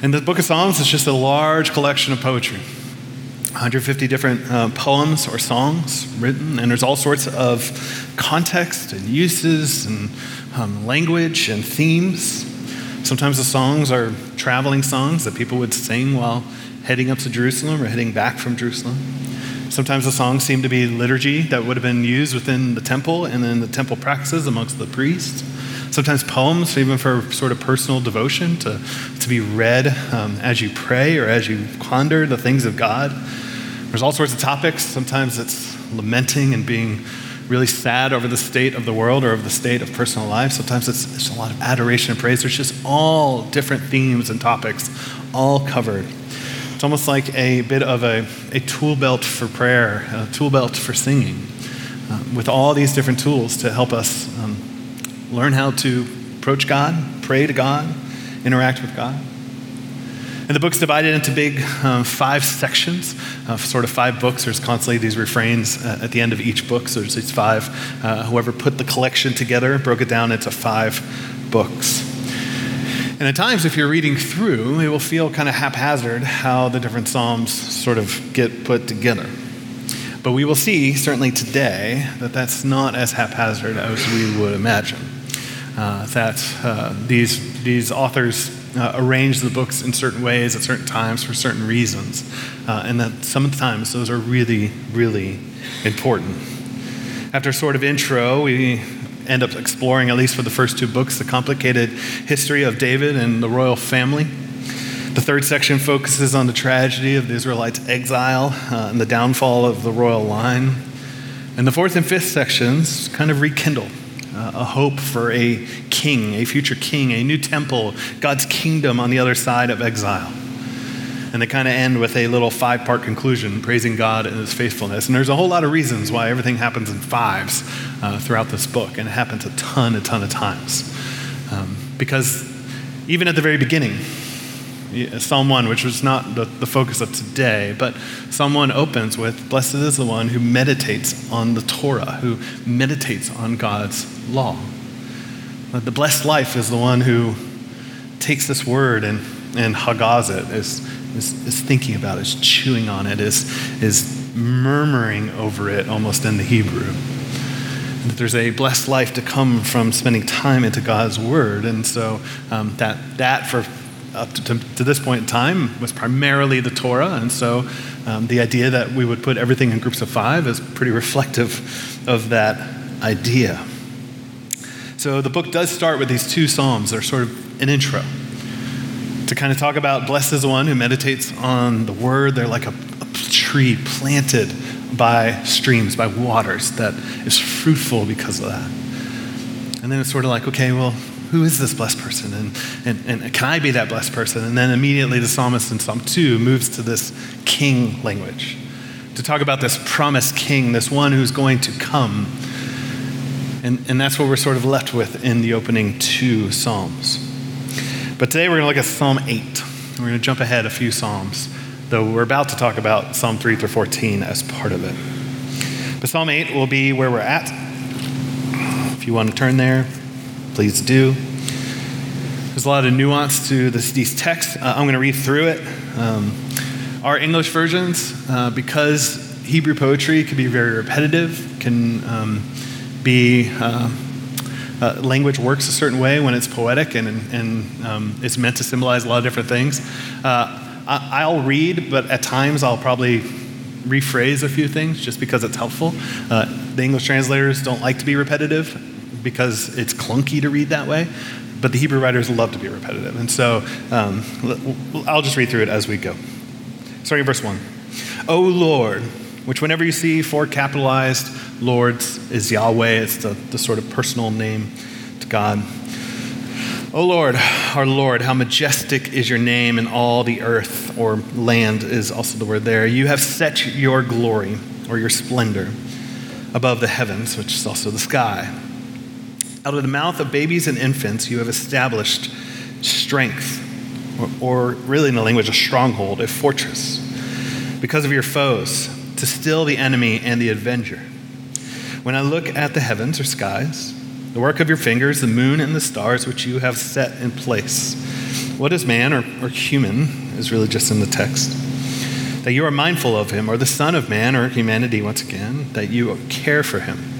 And the book of Psalms is just a large collection of poetry. 150 different uh, poems or songs written, and there's all sorts of context and uses and um, language and themes. Sometimes the songs are traveling songs that people would sing while heading up to Jerusalem or heading back from Jerusalem. Sometimes the songs seem to be liturgy that would have been used within the temple and then the temple practices amongst the priests. Sometimes poems, even for sort of personal devotion, to, to be read um, as you pray or as you ponder the things of God. There's all sorts of topics. Sometimes it's lamenting and being really sad over the state of the world or of the state of personal life. Sometimes it's, it's a lot of adoration and praise. There's just all different themes and topics, all covered. It's almost like a bit of a, a tool belt for prayer, a tool belt for singing, uh, with all these different tools to help us um, learn how to approach God, pray to God, interact with God. And the book's divided into big um, five sections, uh, sort of five books. There's constantly these refrains uh, at the end of each book. So there's these five. Uh, whoever put the collection together broke it down into five books. And at times, if you're reading through, it will feel kind of haphazard how the different Psalms sort of get put together. But we will see, certainly today, that that's not as haphazard as we would imagine. Uh, that uh, these, these authors uh, arrange the books in certain ways at certain times for certain reasons. Uh, and that sometimes those are really, really important. After a sort of intro, we end up exploring, at least for the first two books, the complicated history of David and the royal family. The third section focuses on the tragedy of the Israelites' exile uh, and the downfall of the royal line. And the fourth and fifth sections kind of rekindle a hope for a king, a future king, a new temple, God's kingdom on the other side of exile. And they kind of end with a little five part conclusion, praising God and his faithfulness. And there's a whole lot of reasons why everything happens in fives uh, throughout this book, and it happens a ton, a ton of times. Um, because even at the very beginning, Psalm 1, which was not the, the focus of today, but Psalm 1 opens with Blessed is the one who meditates on the Torah, who meditates on God's law. The blessed life is the one who takes this word and, and haggaz it, is, is, is thinking about it, is chewing on it, is, is murmuring over it almost in the Hebrew. that there's a blessed life to come from spending time into God's word. And so um, that, that for up to, to, to, this point in time was primarily the Torah. And so um, the idea that we would put everything in groups of five is pretty reflective of that idea. So the book does start with these two Psalms. They're sort of an intro to kind of talk about blessed is the one who meditates on the word. They're like a, a tree planted by streams, by waters that is fruitful because of that. And then it's sort of like, okay, well, who is this blessed person? And, and, and can I be that blessed person? And then immediately the psalmist in Psalm 2 moves to this king language to talk about this promised king, this one who's going to come. And, and that's what we're sort of left with in the opening two Psalms. But today we're going to look at Psalm 8. We're going to jump ahead a few Psalms, though we're about to talk about Psalm 3 through 14 as part of it. But Psalm 8 will be where we're at. If you want to turn there, please do. There's a lot of nuance to this, these texts. Uh, I'm going to read through it. Um, our English versions, uh, because Hebrew poetry can be very repetitive, can um, be. Uh, uh, language works a certain way when it's poetic and, and um, it's meant to symbolize a lot of different things. Uh, I, will read, but at times I'll probably rephrase a few things just because it's helpful. Uh, the English translators don't like to be repetitive, because it's clunky to read that way. But the Hebrew writers love to be repetitive. And so um, I'll just read through it as we go. Starting verse 1. O Lord, which whenever you see four capitalized lords is Yahweh, it's the, the sort of personal name to God. O Lord, our Lord, how majestic is your name in all the earth, or land is also the word there. You have set your glory, or your splendor, above the heavens, which is also the sky. Out of the mouth of babies and infants, you have established strength, or, or really in the language, a stronghold, a fortress, because of your foes, to still the enemy and the avenger. When I look at the heavens or skies, the work of your fingers, the moon and the stars which you have set in place, What is man or, or human is really just in the text. That you are mindful of him, or the Son of Man, or humanity once again, that you care for him.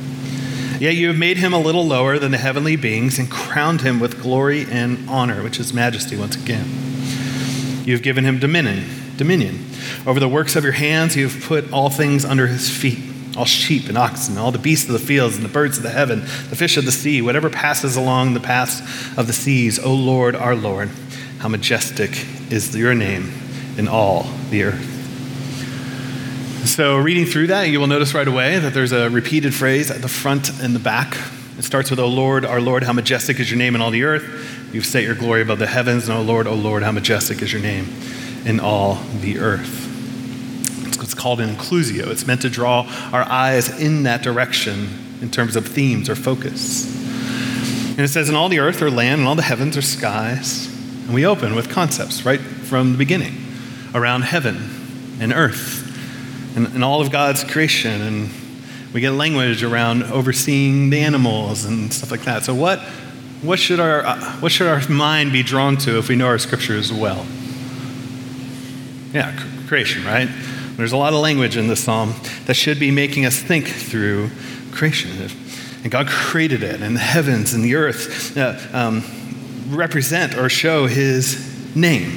Yet you have made him a little lower than the heavenly beings and crowned him with glory and honor, which is majesty once again. You have given him dominion, dominion. Over the works of your hands, you have put all things under his feet all sheep and oxen, all the beasts of the fields and the birds of the heaven, the fish of the sea, whatever passes along the paths of the seas. O Lord, our Lord, how majestic is your name in all the earth. So, reading through that, you will notice right away that there's a repeated phrase at the front and the back. It starts with, O Lord, our Lord, how majestic is your name in all the earth. You've set your glory above the heavens, and O Lord, O Lord, how majestic is your name in all the earth. It's called an inclusio. It's meant to draw our eyes in that direction in terms of themes or focus. And it says, In all the earth or land, and all the heavens or skies. And we open with concepts right from the beginning around heaven and earth and, and all of God's creation. And we get language around overseeing the animals and stuff like that. So, what, what, should our, uh, what should our mind be drawn to if we know our scriptures well? Yeah, creation, right? There's a lot of language in this psalm that should be making us think through creation. And God created it, and the heavens and the earth uh, um, represent or show his name,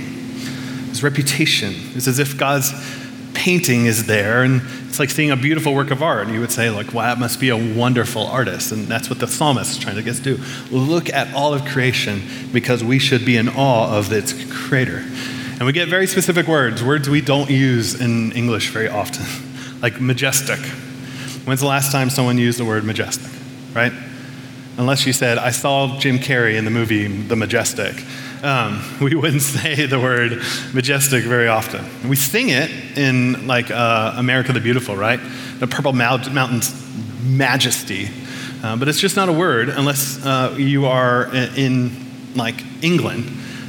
his reputation. It's as if God's painting is there, and it's like seeing a beautiful work of art. And you would say, like, wow, that must be a wonderful artist. And that's what the psalmist is trying to get us to do. Look at all of creation because we should be in awe of its creator. And we get very specific words, words we don't use in English very often, like majestic. When's the last time someone used the word majestic, right? Unless you said, I saw Jim Carrey in the movie The Majestic. Um, we wouldn't say the word majestic very often. We sing it in like uh, America the Beautiful, right? The Purple Mountains majesty. Uh, but it's just not a word unless uh, you are in like England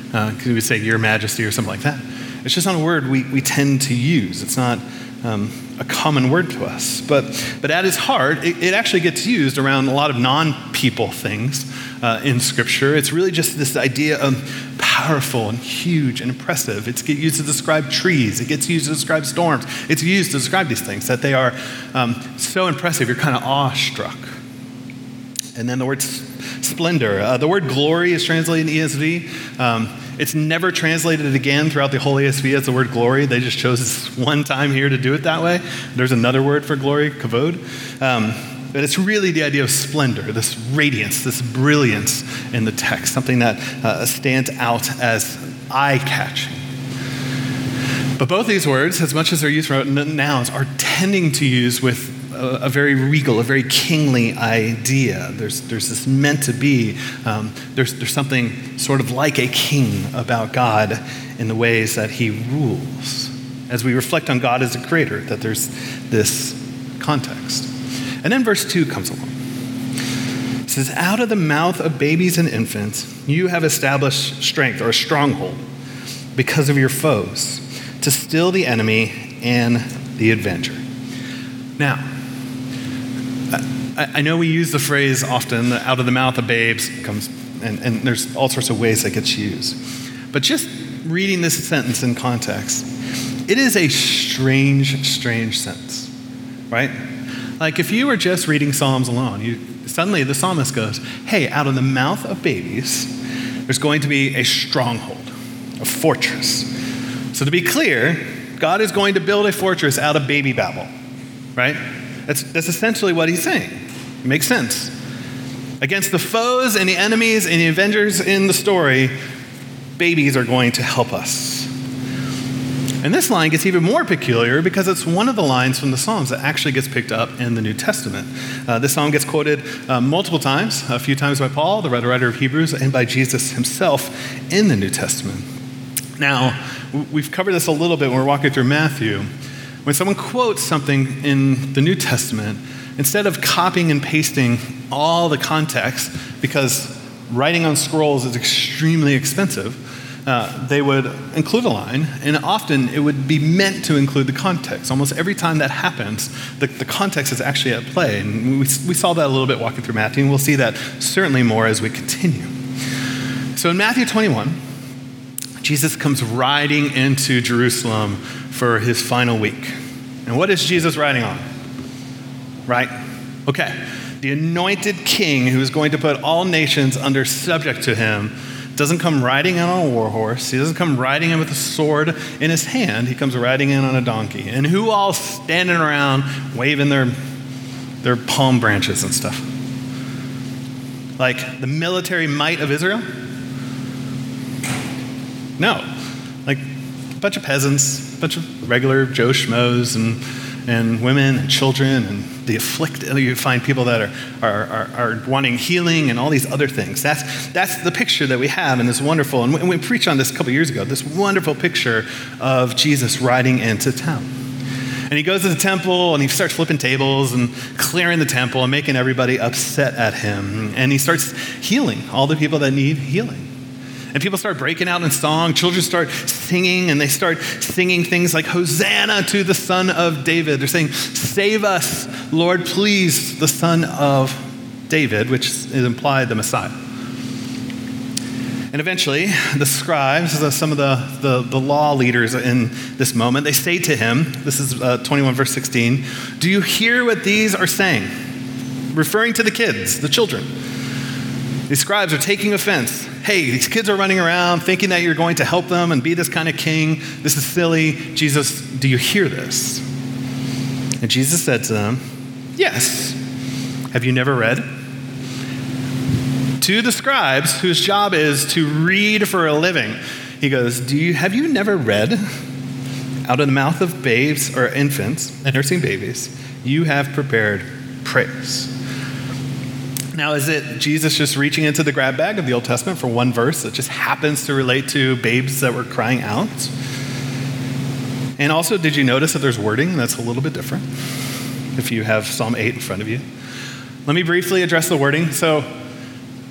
because uh, we say Your Majesty or something like that. It's just not a word we, we tend to use. It's not um, a common word to us. But, but at its heart, it, it actually gets used around a lot of non people things uh, in Scripture. It's really just this idea of powerful and huge and impressive. It's used to describe trees, it gets used to describe storms. It's used to describe these things, that they are um, so impressive, you're kind of awestruck. And then the word splendor. Uh, the word glory is translated in ESV. Um, it's never translated again throughout the whole ESV as the word glory. They just chose this one time here to do it that way. There's another word for glory, kavod. Um, but it's really the idea of splendor, this radiance, this brilliance in the text, something that uh, stands out as eye catching. But both these words, as much as they're used for nouns, are tending to use with a, a, very regal, a very kingly idea. There's, there's this meant to be, um, there's, there's something sort of like a king about God in the ways that he rules. As we reflect on God as a creator, that there's this context. And then verse 2 comes along. It says, Out of the mouth of babies and infants, you have established strength or a stronghold because of your foes, to still the enemy and the avenger. Now, I, I know we use the phrase often, out of the mouth of babes comes, and, and there's all sorts of ways that gets used. But just reading this sentence in context, it is a strange, strange sentence, right? Like if you were just reading Psalms alone, you, suddenly the psalmist goes, Hey, out of the mouth of babies, there's going to be a stronghold, a fortress. So to be clear, God is going to build a fortress out of baby Babel, right? That's, that's essentially what he's saying. It makes sense. Against the foes and the enemies and the avengers in the story, babies are going to help us. And this line gets even more peculiar because it's one of the lines from the Psalms that actually gets picked up in the New Testament. Uh, this psalm gets quoted uh, multiple times, a few times by Paul, the writer of Hebrews, and by Jesus himself in the New Testament. Now, we've covered this a little bit when we're walking through Matthew. When someone quotes something in the New Testament, instead of copying and pasting all the context, because writing on scrolls is extremely expensive, uh, they would include a line, and often it would be meant to include the context. Almost every time that happens, the, the context is actually at play. And we, we saw that a little bit walking through Matthew, and we'll see that certainly more as we continue. So in Matthew 21, Jesus comes riding into Jerusalem for his final week. And what is Jesus riding on? Right? Okay. The anointed king who is going to put all nations under subject to him doesn't come riding in on a war horse. He doesn't come riding in with a sword in his hand. He comes riding in on a donkey. And who all standing around waving their, their palm branches and stuff? Like the military might of Israel? No. Like a bunch of peasants, a bunch of regular Joe Schmoes and, and women and children and the afflicted. You find people that are, are, are, are, wanting healing and all these other things. That's, that's the picture that we have in this wonderful, and we, we preached on this a couple years ago, this wonderful picture of Jesus riding into town. And he goes to the temple and he starts flipping tables and clearing the temple and making everybody upset at him. And he starts healing all the people that need healing. And people start breaking out in song. Children start singing, and they start singing things like, Hosanna to the Son of David. They're saying, Save us, Lord, please, the Son of David, which is implied the Messiah. And eventually, the scribes, some of the, the, the, law leaders in this moment, they say to him, this is uh, 21 verse 16, Do you hear what these are saying? Referring to the kids, the children. These scribes are taking offense. Hey, these kids are running around thinking that you're going to help them and be this kind of king. This is silly. Jesus, do you hear this? And Jesus said to them, Yes. Have you never read? To the scribes, whose job is to read for a living, he goes, Do you have you never read? Out of the mouth of babes or infants and nursing babies, you have prepared praise. Now, is it Jesus just reaching into the grab bag of the Old Testament for one verse that just happens to relate to babes that were crying out? And also, did you notice that there's wording that's a little bit different if you have Psalm 8 in front of you? Let me briefly address the wording. So,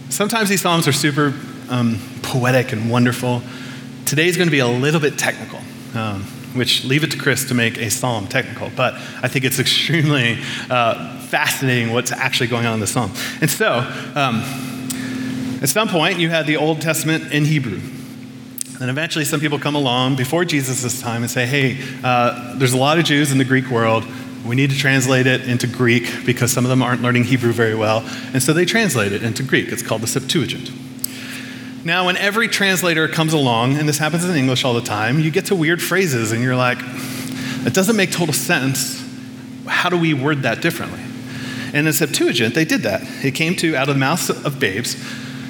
sometimes these Psalms are super um, poetic and wonderful. Today's going to be a little bit technical. Um, which leave it to Chris to make a psalm technical, but I think it's extremely uh, fascinating what's actually going on in the psalm. And so, um, at some point, you had the Old Testament in Hebrew. And eventually, some people come along before Jesus' time and say, hey, uh, there's a lot of Jews in the Greek world. We need to translate it into Greek because some of them aren't learning Hebrew very well. And so they translate it into Greek. It's called the Septuagint. Now, when every translator comes along, and this happens in English all the time, you get to weird phrases and you're like, it doesn't make total sense. How do we word that differently? In Septuagint, they did that. It came to out of the mouths of babes.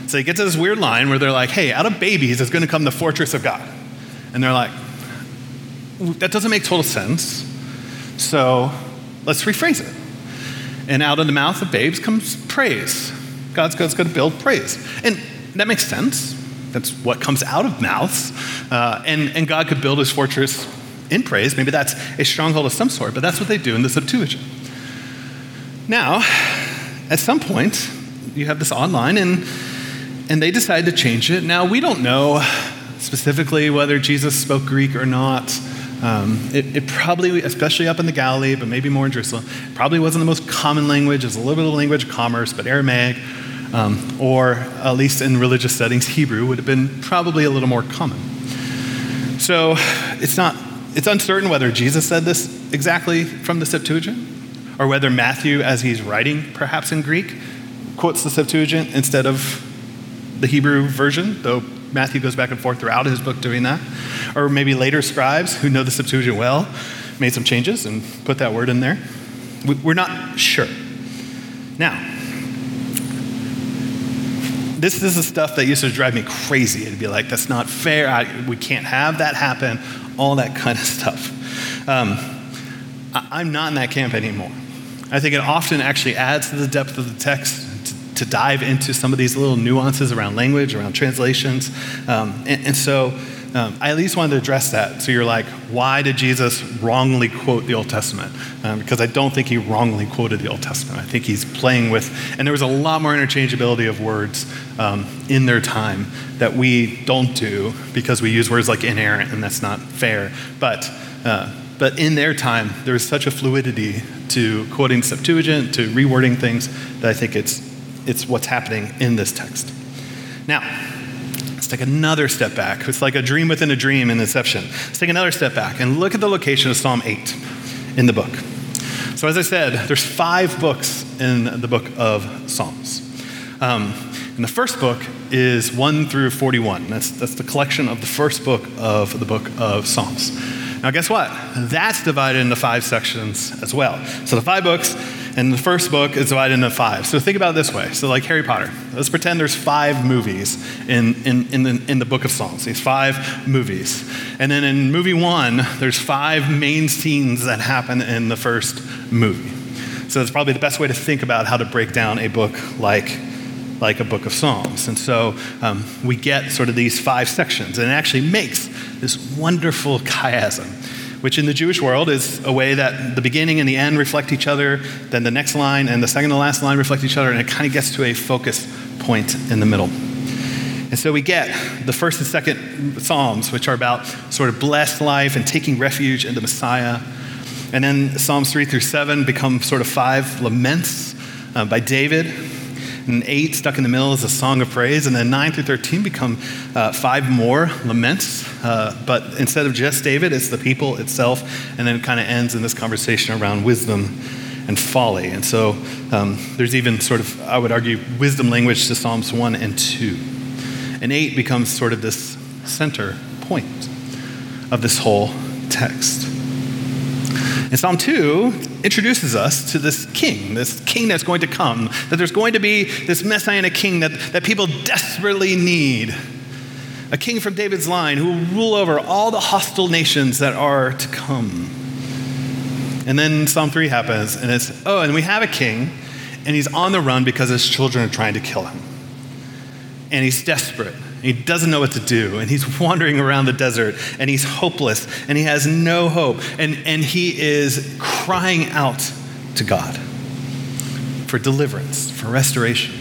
So they get to this weird line where they're like, hey, out of babies is going to come the fortress of God. And they're like, that doesn't make total sense. So let's rephrase it. And out of the mouth of babes comes praise. God's, God's going to build praise. And that makes sense. That's what comes out of mouths. Uh, and, and God could build his fortress in praise. Maybe that's a stronghold of some sort, but that's what they do in the Septuagint. Now, at some point, you have this online, and, and they decide to change it. Now, we don't know specifically whether Jesus spoke Greek or not. Um, it, it, probably, especially up in the Galilee, but maybe more in Jerusalem, probably wasn't the most common language. It's a little bit of language of commerce, but Aramaic um, or at least in religious settings, Hebrew would have been probably a little more common. So it's not, it's uncertain whether Jesus said this exactly from the Septuagint, or whether Matthew, as he's writing perhaps in Greek, quotes the Septuagint instead of the Hebrew version, though Matthew goes back and forth throughout his book doing that. Or maybe later scribes who know the Septuagint well made some changes and put that word in there. We're not sure. Now, this, this is stuff that used to drive me crazy. It'd be like, that's not fair. I, we can't have that happen. All that kind of stuff. Um, I'm not in that camp anymore. I think it often actually adds to the depth of the text to, to dive into some of these little nuances around language, around translations. Um, and, and so um, I at least wanted to address that. So you're like, why did Jesus wrongly quote the Old Testament? Um, because I don't think he wrongly quoted the Old Testament. I think he's playing with, and there was a lot more interchangeability of words um, in their time that we don't do because we use words like inerrant, and that's not fair. But uh, but in their time, there was such a fluidity to quoting Septuagint, to rewording things, that I think it's, it's what's happening in this text. Now, let's take another step back. It's like a dream within a dream in Inception. Let's take another step back and look at the location of Psalm 8 in the book. So, as I said, there's five books in the book of Psalms. Um, and the first book is 1 through 41. That's, that's the collection of the first book of the book of Psalms. Now, guess what? That's divided into five sections as well. So, the five books and the first book is divided into five. So think about this way. So, like Harry Potter, let's pretend there's five movies in, in, in, the, in the book of Psalms, these five movies. And then in movie one, there's five main scenes that happen in the first movie. So, it's probably the best way to think about how to break down a book like like a book of Psalms. And so um, we get sort of these five sections, and it actually makes this wonderful chiasm which in the Jewish world is a way that the beginning and the end reflect each other, then the next line and the second to last line reflect each other, and it kind of gets to a focus point in the middle. And so we get the first and second Psalms, which are about sort of blessed life and taking refuge in the Messiah. And then Psalms 3 through 7 become sort of five laments uh, by David and eight, stuck in the middle, is a song of praise. And then nine through 13 become uh, five more laments. Uh, but instead of just David, it's the people itself. And then it kind of ends in this conversation around wisdom and folly. And so um, there's even sort of, I would argue, wisdom language to Psalms 1 and 2. And 8 becomes sort of this center point of this whole text. And Psalm 2 introduces us to this king, this king that's going to come, that there's going to be this messianic king that, that people desperately need. A king from David's line who will rule over all the hostile nations that are to come. And then Psalm 3 happens, and it's, oh, and we have a king, and he's on the run because his children are trying to kill him. And he's desperate. He doesn't know what to do, and he's wandering around the desert, and he's hopeless, and he has no hope, and, and he is crying out to God for deliverance, for restoration.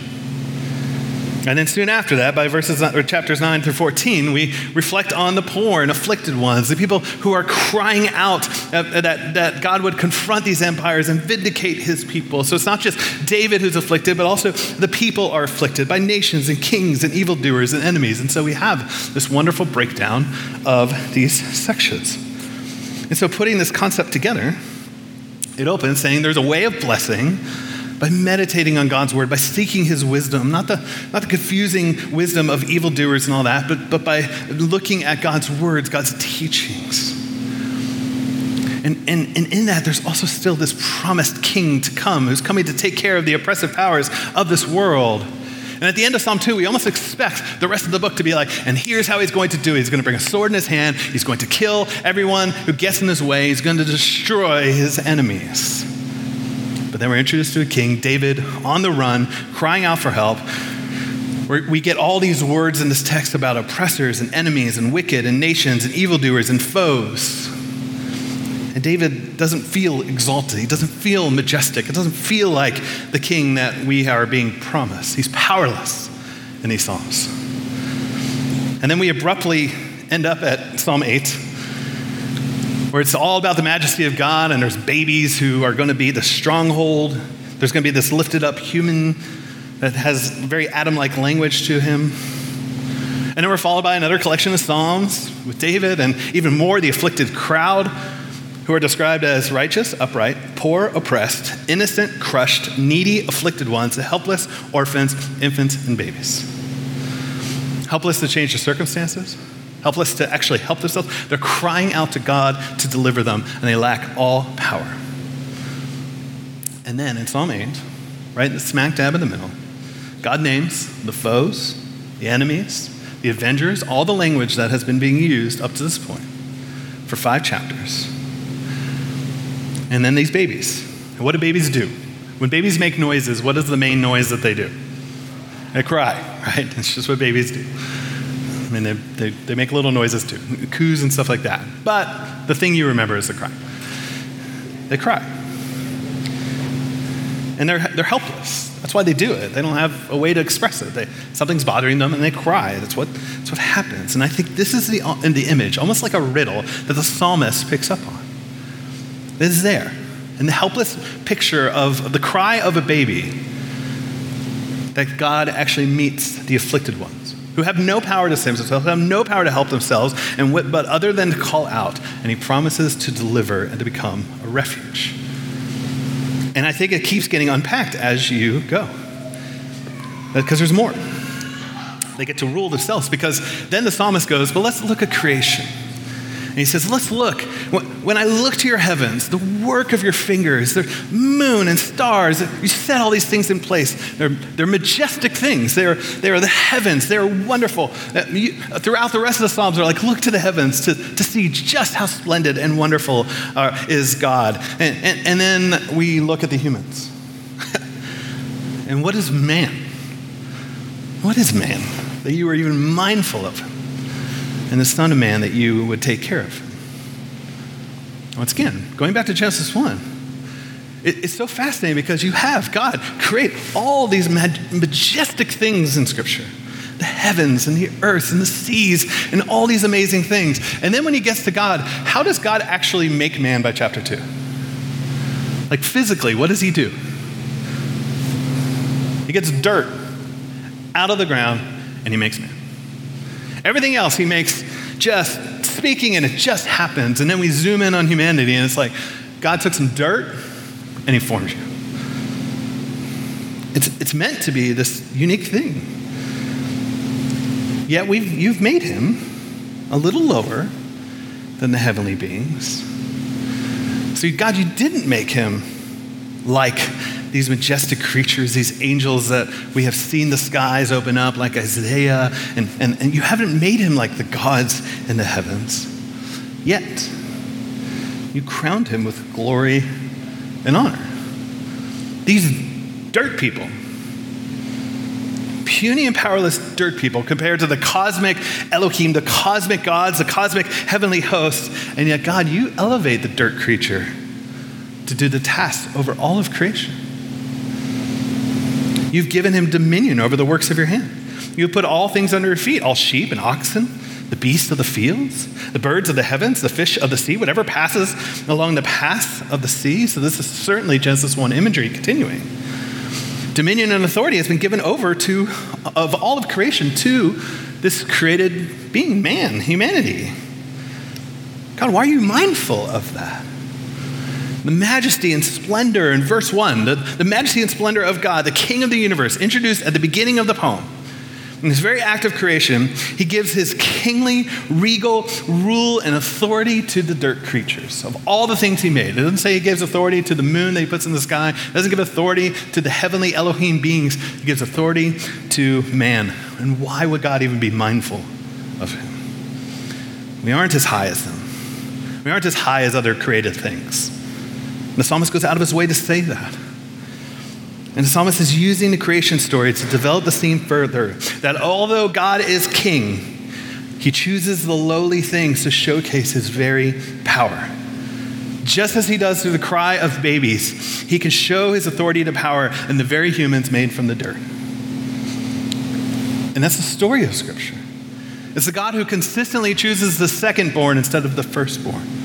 And then soon after that, by verses or chapters 9 through 14, we reflect on the poor and afflicted ones, the people who are crying out uh, that, that God would confront these empires and vindicate his people. So it's not just David who's afflicted, but also the people are afflicted by nations and kings and evildoers and enemies. And so we have this wonderful breakdown of these sections. And so putting this concept together, it opens saying there's a way of blessing by meditating on God's word, by seeking his wisdom, not the, not the confusing wisdom of evildoers and all that, but, but by looking at God's words, God's teachings. And, and, and in that, there's also still this promised king to come who's coming to take care of the oppressive powers of this world. And at the end of Psalm 2, we almost expect the rest of the book to be like, and here's how he's going to do it. He's going to bring a sword in his hand. He's going to kill everyone who gets in his way. He's going to destroy his enemies. Then we're introduced to a king, David, on the run, crying out for help. We get all these words in this text about oppressors and enemies and wicked and nations and evildoers and foes. And David doesn't feel exalted. He doesn't feel majestic. It doesn't feel like the king that we are being promised. He's powerless in these Psalms. And then we abruptly end up at Psalm 8 where it's all about the majesty of God, and there's babies who are going to be the stronghold. There's going to be this lifted up human that has very Adam like language to him. And then we're followed by another collection of Psalms with David, and even more, the afflicted crowd, who are described as righteous, upright, poor, oppressed, innocent, crushed, needy, afflicted ones, the helpless, orphans, infants, and babies. Helpless to change the circumstances, helpless to actually help themselves. They're crying out to God to deliver them, and they lack all power. And then in Psalm 8, right, smack dab in the middle, God names the foes, the enemies, the avengers, all the language that has been being used up to this point for five chapters. And then these babies. What do babies do? When babies make noises, what is the main noise that they do? They cry, right? It's just what babies do. I mean, they, they, they make little noises too, coos and stuff like that. But the thing you remember is the cry. They cry. And they're, they're helpless. That's why they do it. They don't have a way to express it. They, something's bothering them and they cry. That's what, that's what happens. And I think this is the, in the image, almost like a riddle that the psalmist picks up on. This is there. And the helpless picture of the cry of a baby that God actually meets the afflicted ones who have no power to save themselves, who have no power to help themselves, and what, but other than to call out. And he promises to deliver and to become a refuge. And I think it keeps getting unpacked as you go. Uh, because there's more. They get to rule themselves because then the psalmist goes, But let's look at creation. And he says, Let's look. When I look to your heavens, the work of your fingers, the moon and stars, you set all these things in place. They're, they're majestic things. They're, they are the heavens. They're wonderful. Uh, throughout the rest of the Psalms, they're like, Look to the heavens to, to see just how splendid and wonderful uh, is God. And, and, and then we look at the humans. and what is man? What is man that you are even mindful of him? And the Son of Man that you would take care of. Once again, going back to Genesis 1, it, it's so fascinating because you have God create all these majestic things in Scripture the heavens and the earth and the seas and all these amazing things. And then when he gets to God, how does God actually make man by chapter 2? Like physically, what does he do? He gets dirt out of the ground and he makes man. Everything else he makes just speaking and it just happens. And then we zoom in on humanity and it's like God took some dirt and he formed you. It's, it's meant to be this unique thing. Yet we've, you've made him a little lower than the heavenly beings. So, God, you didn't make him like these majestic creatures, these angels that we have seen the skies open up like Isaiah, and, and, and you haven't made him like the gods in the heavens. Yet, you crowned him with glory and honor. These dirt people, puny and powerless dirt people compared to the cosmic Elohim, the cosmic gods, the cosmic heavenly hosts, and yet, God, you elevate the dirt creature to do the task over all of creation. You've given him dominion over the works of your hand. You have put all things under your feet all sheep and oxen, the beasts of the fields, the birds of the heavens, the fish of the sea, whatever passes along the path of the sea. So, this is certainly Genesis 1 imagery continuing. Dominion and authority has been given over to, of all of creation, to this created being, man, humanity. God, why are you mindful of that? The majesty and splendor in verse 1, the, the majesty and splendor of God, the King of the universe, introduced at the beginning of the poem. In this very act of creation, he gives his kingly, regal rule and authority to the dirt creatures of all the things he made. It doesn't say he gives authority to the moon that he puts in the sky, it doesn't give authority to the heavenly Elohim beings, he gives authority to man. And why would God even be mindful of him? We aren't as high as them, we aren't as high as other created things. The psalmist goes out of his way to say that. And the psalmist is using the creation story to develop the theme further that although God is king, he chooses the lowly things to showcase his very power. Just as he does through the cry of babies, he can show his authority to power in the very humans made from the dirt. And that's the story of Scripture. It's the God who consistently chooses the second born instead of the firstborn.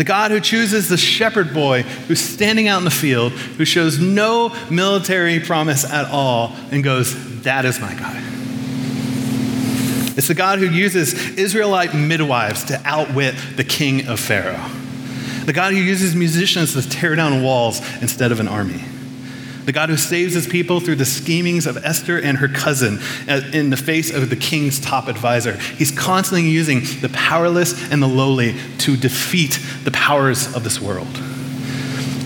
The God who chooses the shepherd boy who's standing out in the field, who shows no military promise at all, and goes, That is my God. It's the God who uses Israelite midwives to outwit the king of Pharaoh. The God who uses musicians to tear down walls instead of an army the God who saves his people through the schemings of Esther and her cousin uh, in the face of the king's top advisor. He's constantly using the powerless and the lowly to defeat the powers of this world.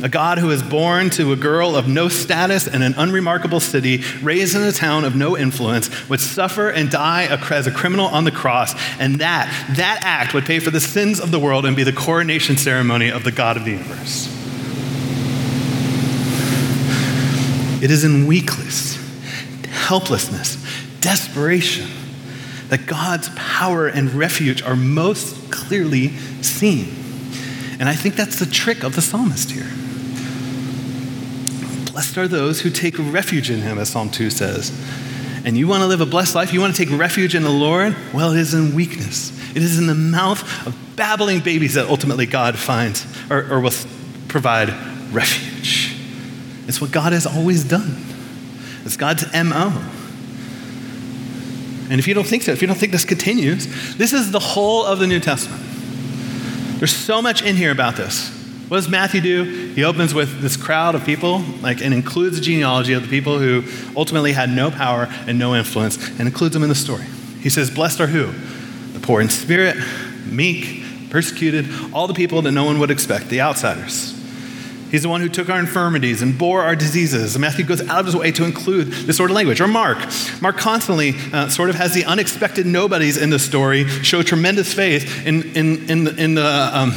A God who is born to a girl of no status in an unremarkable city, raised in a town of no influence, would suffer and die as a criminal on the cross, and that, that act would pay for the sins of the world and be the coronation ceremony of the God of the universe. It is in weakness, helplessness, desperation that God's power and refuge are most clearly seen. And I think that's the trick of the psalmist here. Blessed are those who take refuge in him, as Psalm 2 says. And you want to live a blessed life? You want to take refuge in the Lord? Well, it is in weakness. It is in the mouth of babbling babies that ultimately God finds or, or will provide refuge. It's what God has always done. It's God's MO. And if you don't think so, if you don't think this continues, this is the whole of the New Testament. There's so much in here about this. What does Matthew do? He opens with this crowd of people, like, and includes the genealogy of the people who ultimately had no power and no influence, and includes them in the story. He says, Blessed are who? The poor in spirit, meek, persecuted, all the people that no one would expect, the outsiders. He's the one who took our infirmities and bore our diseases. Matthew goes out of his way to include this sort of language. Or Mark. Mark constantly uh, sort of has the unexpected nobodies in the story show tremendous faith in, in, in the, in the um,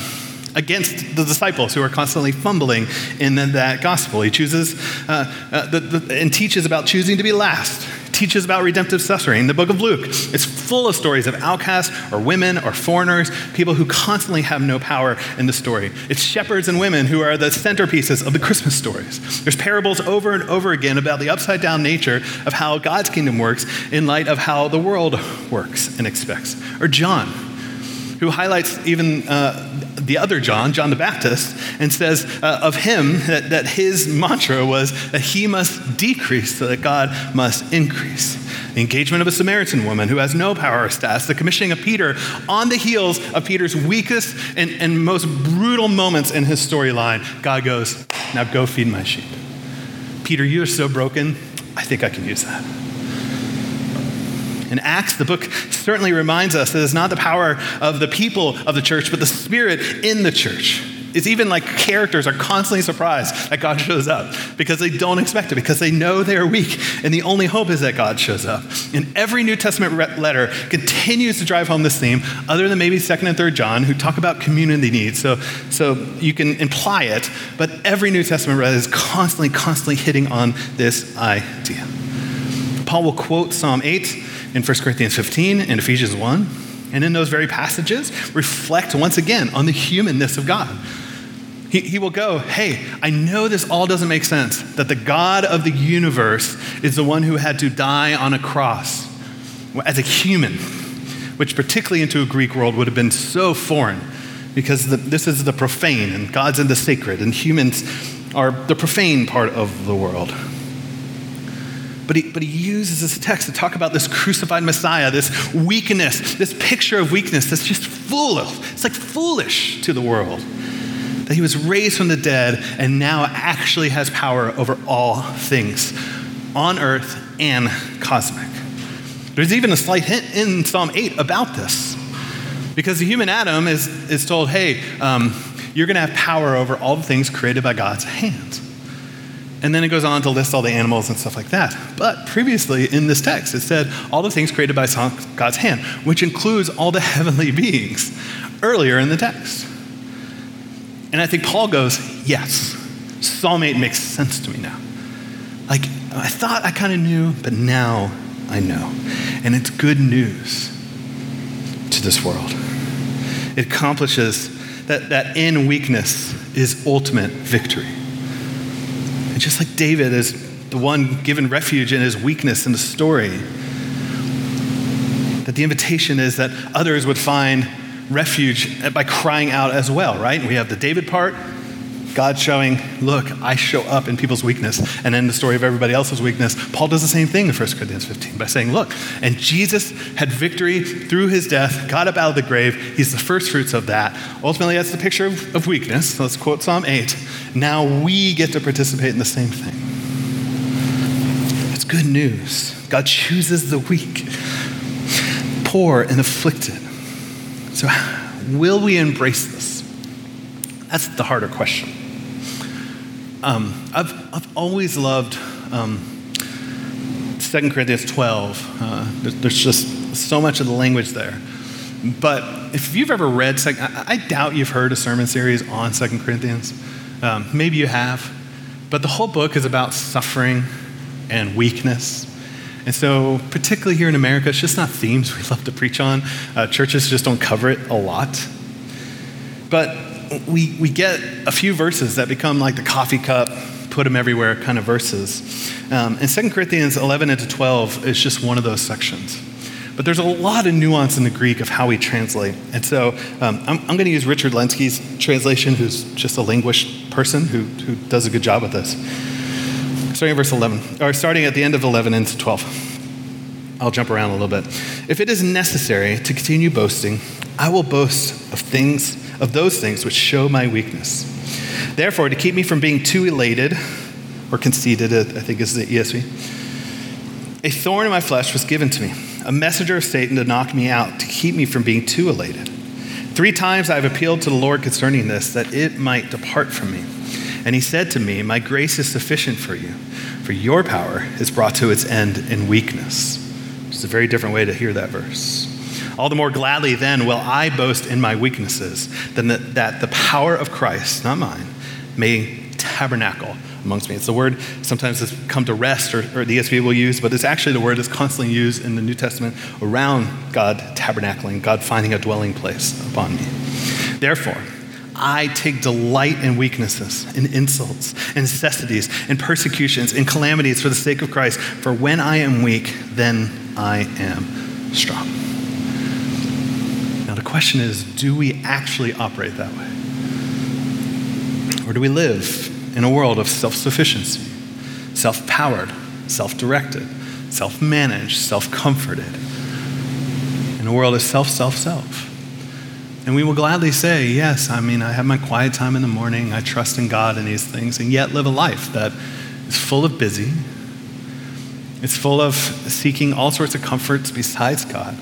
against the disciples who are constantly fumbling in that gospel. He chooses uh, uh, the, the, and teaches about choosing to be last teaches about redemptive suffering. The book of Luke is full of stories of outcasts or women or foreigners, people who constantly have no power in the story. It's shepherds and women who are the centerpieces of the Christmas stories. There's parables over and over again about the upside down nature of how God's kingdom works in light of how the world works and expects. Or John, who highlights even uh, the other John, John the Baptist, and says uh, of him that, that his mantra was that he must decrease so that God must increase. The engagement of a Samaritan woman who has no power or status, the commissioning of Peter on the heels of Peter's weakest and, and most brutal moments in his storyline, God goes, Now go feed my sheep. Peter, you are so broken, I think I can use that. In Acts, the book certainly reminds us that it's not the power of the people of the church, but the spirit in the church. It's even like characters are constantly surprised that God shows up because they don't expect it, because they know they are weak, and the only hope is that God shows up. And every New Testament letter continues to drive home this theme, other than maybe 2nd and 3rd John, who talk about community needs. So, so you can imply it, but every New Testament letter is constantly, constantly hitting on this idea. Paul will quote Psalm 8 in 1 Corinthians 15 and Ephesians 1. And in those very passages, reflect once again on the humanness of God. He, he will go, Hey, I know this all doesn't make sense, that the God of the universe is the one who had to die on a cross as a human, which, particularly into a Greek world, would have been so foreign because the, this is the profane and God's in the sacred, and humans are the profane part of the world. But he, but he uses this text to talk about this crucified Messiah, this weakness, this picture of weakness that's just foolish. It's like foolish to the world. That he was raised from the dead and now actually has power over all things on earth and cosmic. There's even a slight hint in Psalm 8 about this. Because the human Adam is, is told, hey, um, you're going to have power over all the things created by God's hands. And then it goes on to list all the animals and stuff like that. But previously in this text, it said all the things created by God's hand, which includes all the heavenly beings earlier in the text. And I think Paul goes, yes, Psalm 8 makes sense to me now. Like, I thought I kind of knew, but now I know. And it's good news to this world. It accomplishes that, that in weakness is ultimate victory. And just like David is the one given refuge in his weakness in the story, that the invitation is that others would find refuge by crying out as well, right? We have the David part, God showing, look, I show up in people's weakness. And in the story of everybody else's weakness, Paul does the same thing in 1 Corinthians 15 by saying, look, and Jesus had victory through his death, got up out of the grave. He's the first fruits of that. Ultimately, that's the picture of, of weakness. Let's quote Psalm 8. Now we get to participate in the same thing. It's good news. God chooses the weak, poor, and afflicted. So, will we embrace this? That's the harder question. Um, I've, I've always loved um, 2 Corinthians 12. Uh, there's just so much of the language there. But if you've ever read, I, I doubt you've heard a sermon series on 2 Corinthians. Um, maybe you have. But the whole book is about suffering and weakness. And so, particularly here in America, it's just not themes we love to preach on. Uh, churches just don't cover it a lot. But we, we get a few verses that become like the coffee cup, put them everywhere kind of verses. Um, and 2 Corinthians 11 into 12 is just one of those sections. But there's a lot of nuance in the Greek of how we translate. And so um, I'm, I'm going to use Richard Lenski's translation, who's just a linguist person who, who does a good job with this. Starting at verse 11, or starting at the end of 11 into 12. I'll jump around a little bit. If it is necessary to continue boasting, I will boast of things, of those things which show my weakness. Therefore, to keep me from being too elated or conceited, uh, I think is the ESV, a thorn in my flesh was given to me, a messenger of Satan to knock me out, to keep me from being too elated. Three times I have appealed to the Lord concerning this, that it might depart from me. And he said to me, My grace is sufficient for you, for your power is brought to its end in weakness. Is a very different way to hear that verse. All the more gladly then will I boast in my weaknesses, than that, that the power of Christ, not mine, may tabernacle amongst me. It's the word sometimes it's come to rest, or, or the ESV will use, but it's actually the word that's constantly used in the New Testament around God tabernacling, God finding a dwelling place upon me. Therefore, I take delight in weaknesses, in insults, in necessities, in persecutions, in calamities for the sake of Christ. For when I am weak, then I am strong. Question is do we actually operate that way? Or do we live in a world of self sufficiency, self powered, self directed, self managed, self comforted, in a world of self, self, self. And we will gladly say, yes, I mean, I have my quiet time in the morning, I trust in God and these things, and yet live a life that is full of busy. It's full of seeking all sorts of comforts besides God.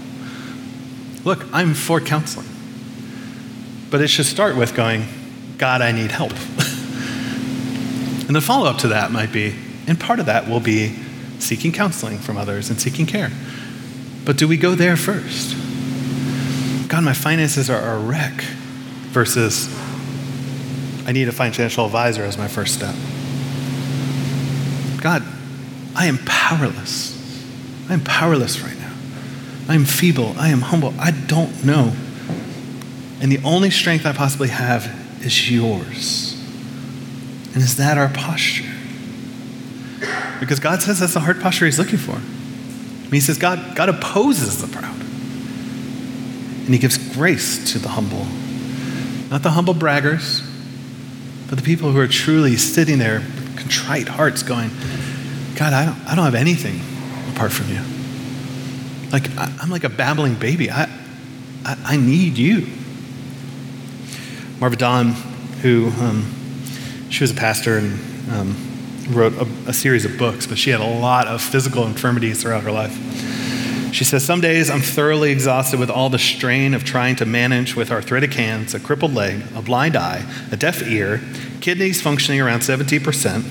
Look, I'm for counseling. But it should start with going, God, I need help. And the follow up to that might be, and part of that will be seeking counseling from others and seeking care. But do we go there first? God, my finances are a wreck versus I need a financial advisor as my first step. God, I am powerless. I am powerless right. I am feeble. I am humble. I don't know. And the only strength I possibly have is yours. And is that our posture? Because God says that's the heart posture He's looking for. he says God, God opposes the proud. And He gives grace to the humble. Not the humble braggers, but the people who are truly sitting there contrite hearts going, God, I don't, I don't have anything apart from you. Like, I, am like a babbling baby. I, I, I need you. Marva Dawn, who um, she was a pastor and um, wrote a, a series of books, but she had a lot of physical infirmities throughout her life. She says, Some days I'm thoroughly exhausted with all the strain of trying to manage with arthritic hands, a crippled leg, a blind eye, a deaf ear, kidneys functioning around 70%,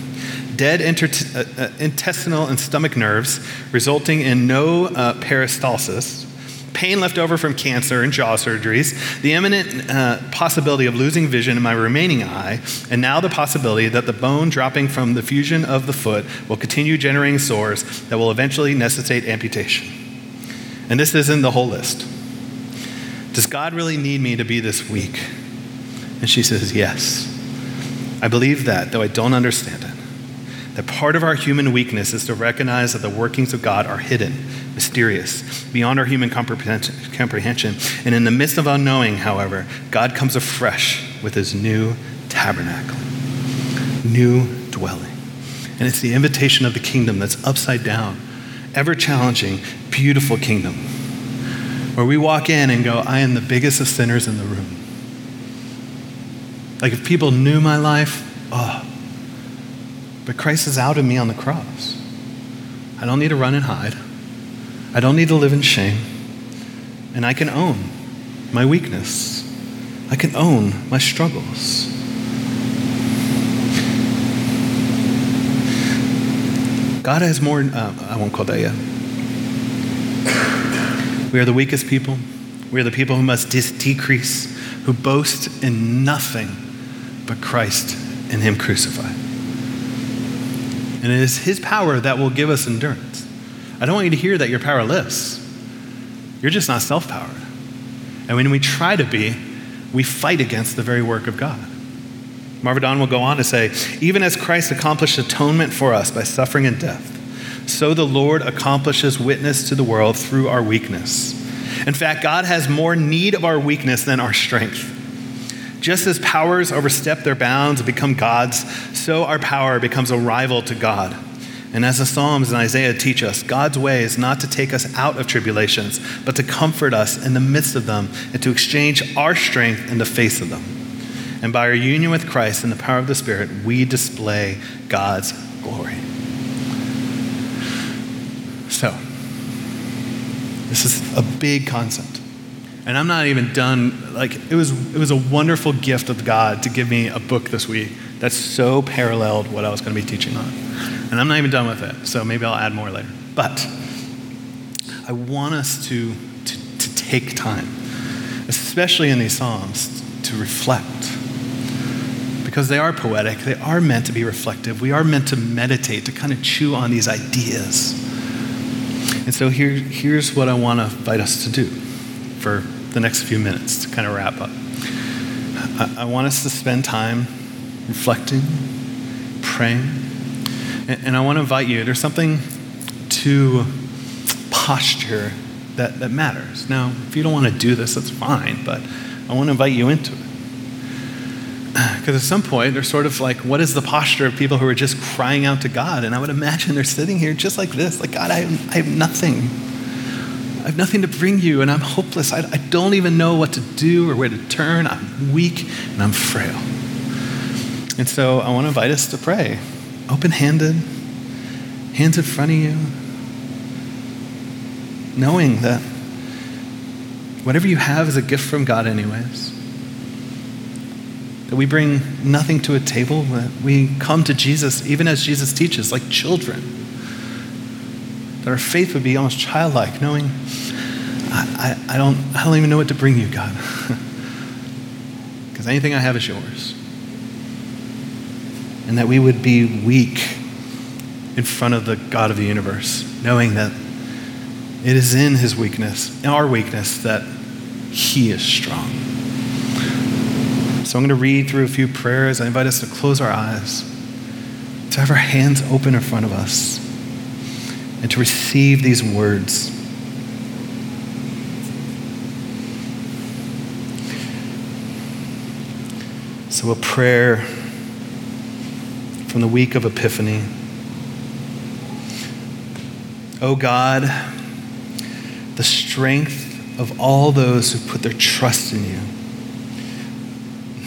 dead uh, uh, intestinal and stomach nerves, resulting in no uh, peristalsis, pain left over from cancer and jaw surgeries, the imminent uh, possibility of losing vision in my remaining eye, and now the possibility that the bone dropping from the fusion of the foot will continue generating sores that will eventually necessitate amputation. And this isn't the whole list. Does God really need me to be this weak? And she says, Yes. I believe that, though I don't understand it. That part of our human weakness is to recognize that the workings of God are hidden, mysterious, beyond our human comprehension. And in the midst of unknowing, however, God comes afresh with his new tabernacle, new dwelling. And it's the invitation of the kingdom that's upside down, ever challenging, beautiful kingdom, where we walk in and go, I am the biggest of sinners in the room. Like if people knew my life, oh, but Christ is out of me on the cross. I don't need to run and hide. I don't need to live in shame. And I can own my weakness. I can own my struggles. God has more, uh, I won't quote that yet. We are the weakest people. We are the people who must dis- decrease, who boast in nothing but Christ and Him crucified. And it is His power that will give us endurance. I don't want you to hear that you're powerless. You're just not self powered. And when we try to be, we fight against the very work of God. Marva Dawn will go on to say, even as Christ accomplished atonement for us by suffering and death, so the Lord accomplishes witness to the world through our weakness. In fact, God has more need of our weakness than our strength. Just as powers overstep their bounds and become gods, so our power becomes a rival to God. And as the Psalms and Isaiah teach us, God's way is not to take us out of tribulations, but to comfort us in the midst of them and to exchange our strength in the face of them. And by our union with Christ and the power of the Spirit, we display God's glory. So, this is a big concept. And I'm not even done. Like, it was, it was a wonderful gift of God to give me a book this week that's so paralleled what I was going to be teaching on. And I'm not even done with it, so maybe I'll add more later. But I want us to, to, to take time, especially in these Psalms, to reflect. Because they are poetic, they are meant to be reflective, we are meant to meditate, to kind of chew on these ideas. And so here, here's what I want to invite us to do for the next few minutes to kind of wrap up. I, I want us to spend time reflecting, praying, and, and I want to invite you. There's something to posture that, that matters. Now, if you don't want to do this, that's fine, but I want to invite you into it. Because at some point, they're sort of like, what is the posture of people who are just crying out to God? And I would imagine they're sitting here just like this like, God, I I have nothing. I have nothing to bring you, and I'm hopeless. I, I don't even know what to do or where to turn. I'm weak and I'm frail. And so I want to invite us to pray open handed, hands in front of you, knowing that whatever you have is a gift from God, anyways. That we bring nothing to a table, that we come to Jesus, even as Jesus teaches, like children. That our faith would be almost childlike, knowing, I, I, I don't, I don't even know what to bring you, God. Because anything I have is yours and that we would be weak in front of the God of the universe, knowing that it is in his weakness, in our weakness, that he is strong. So I'm going to read through a few prayers. I invite us to close our eyes, to have our hands open in front of us, and to receive these words. So, a prayer from the week of Epiphany. O oh God, the strength of all those who put their trust in you,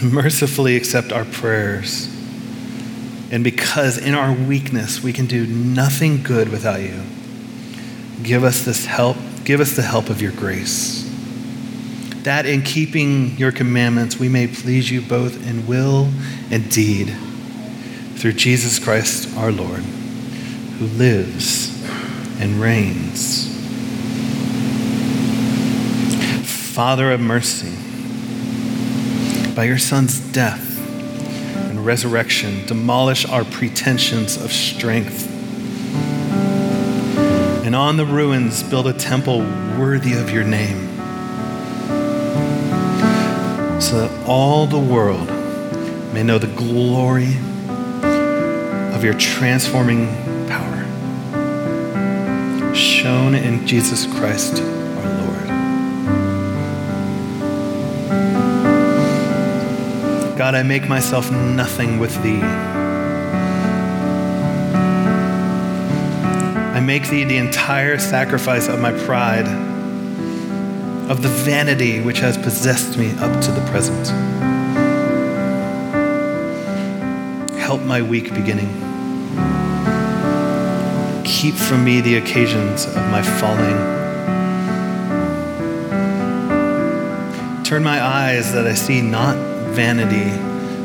mercifully accept our prayers. And because in our weakness we can do nothing good without you, give us this help, give us the help of your grace. That in keeping your commandments we may please you both in will and deed through Jesus Christ our Lord, who lives and reigns. Father of mercy, by your Son's death resurrection, demolish our pretensions of strength. And on the ruins, build a temple worthy of your name, so that all the world may know the glory of your transforming power shown in Jesus Christ God, I make myself nothing with thee. I make thee the entire sacrifice of my pride, of the vanity which has possessed me up to the present. Help my weak beginning keep from me the occasions of my falling. Turn my eyes that I see not vanity,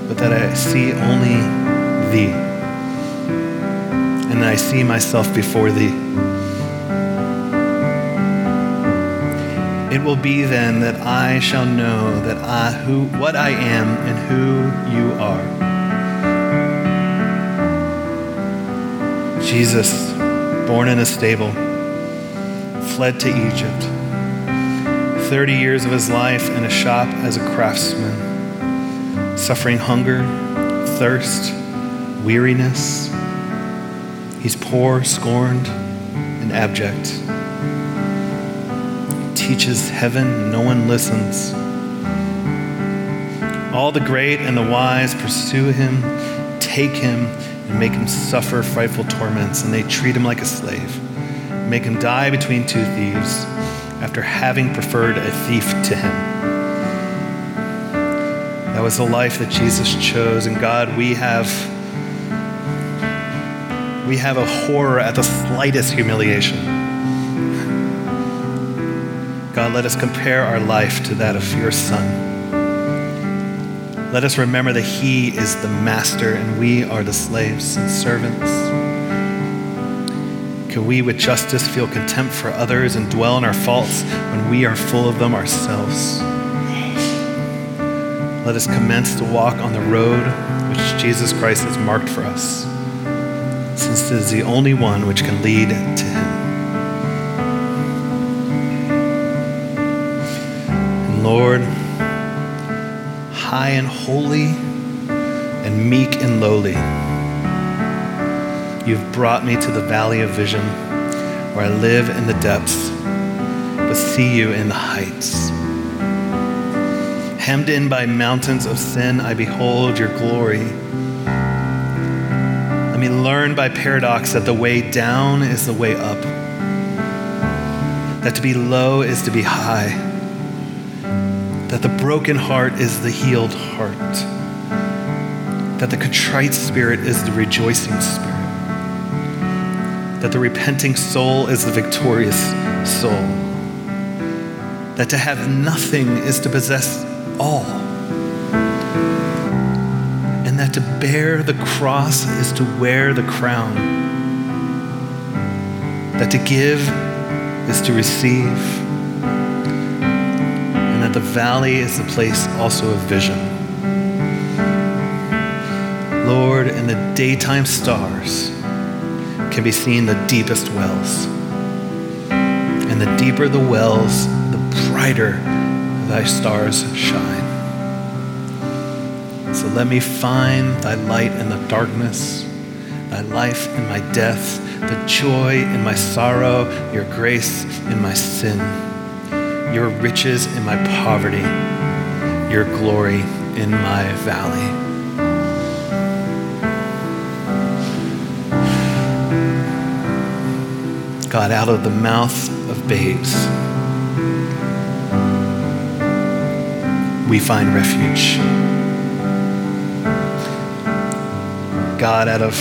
but that I see only thee. And I see myself before thee. It will be then that I shall know that I who what I am and who you are. Jesus born in a stable, fled to Egypt. 30 years of his life in a shop as a craftsman, suffering hunger, thirst, weariness. He's poor, scorned, and abject. Teaches heaven, no one listens. All the great and the wise pursue him, take him, and make him suffer frightful torments, and they treat him like a slave, make him die between two thieves, after having preferred a thief to him. That was the life that Jesus chose, and God, we have we have a horror at the slightest humiliation. God, let us compare our life to that of your Son. Let us remember that He is the master and we are the slaves and servants. Can we, with justice, feel contempt for others and dwell on our faults when we are full of them ourselves? Let us commence to walk on the road which Jesus Christ has marked for us, since it is the only one which can lead to Him. And Lord, high and holy and meek and lowly. You've brought me to the valley of vision where I live in the depths but see you in the heights. Hemmed in by mountains of sin, I behold your glory. Let me learn by paradox that the way down is the way up, that to be low is to be high that the broken heart is the healed heart, that the contrite spirit is the rejoicing spirit, that the repenting soul is the victorious soul, that to have nothing is to possess all, and that to bear the cross is to wear the crown, that to give is to receive And that the valley is the place also of vision. Lord, in the daytime stars can be seen the deepest wells. And the deeper the wells, the brighter thy stars shine. So let me find thy light in the darkness, thy life in my death, the joy in my sorrow, your grace in my sin your riches in my poverty, your glory in my valley. God, out of the mouth of babes, we find refuge. God, out of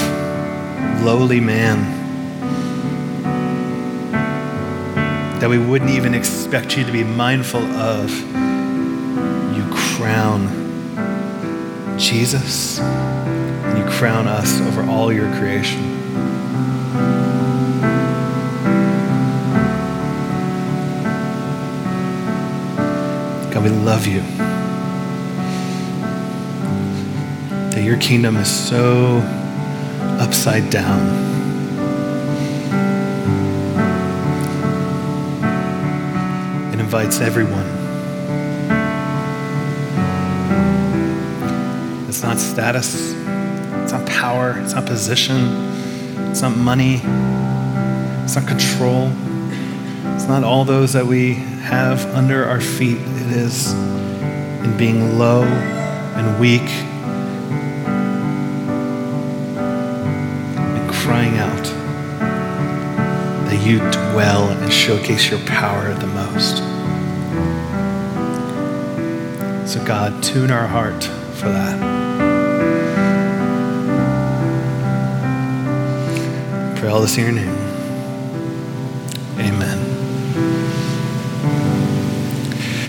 lowly man, that we wouldn't even expect you to be mindful of, you crown Jesus and you crown us over all your creation. God, we love you. That your kingdom is so upside down. It invites everyone. It's not status, it's not power, it's not position, it's not money, it's not control. It's not all those that we have under our feet. It is in being low and weak you dwell and showcase your power the most. So, God, tune our heart for that. Pray all this in your name.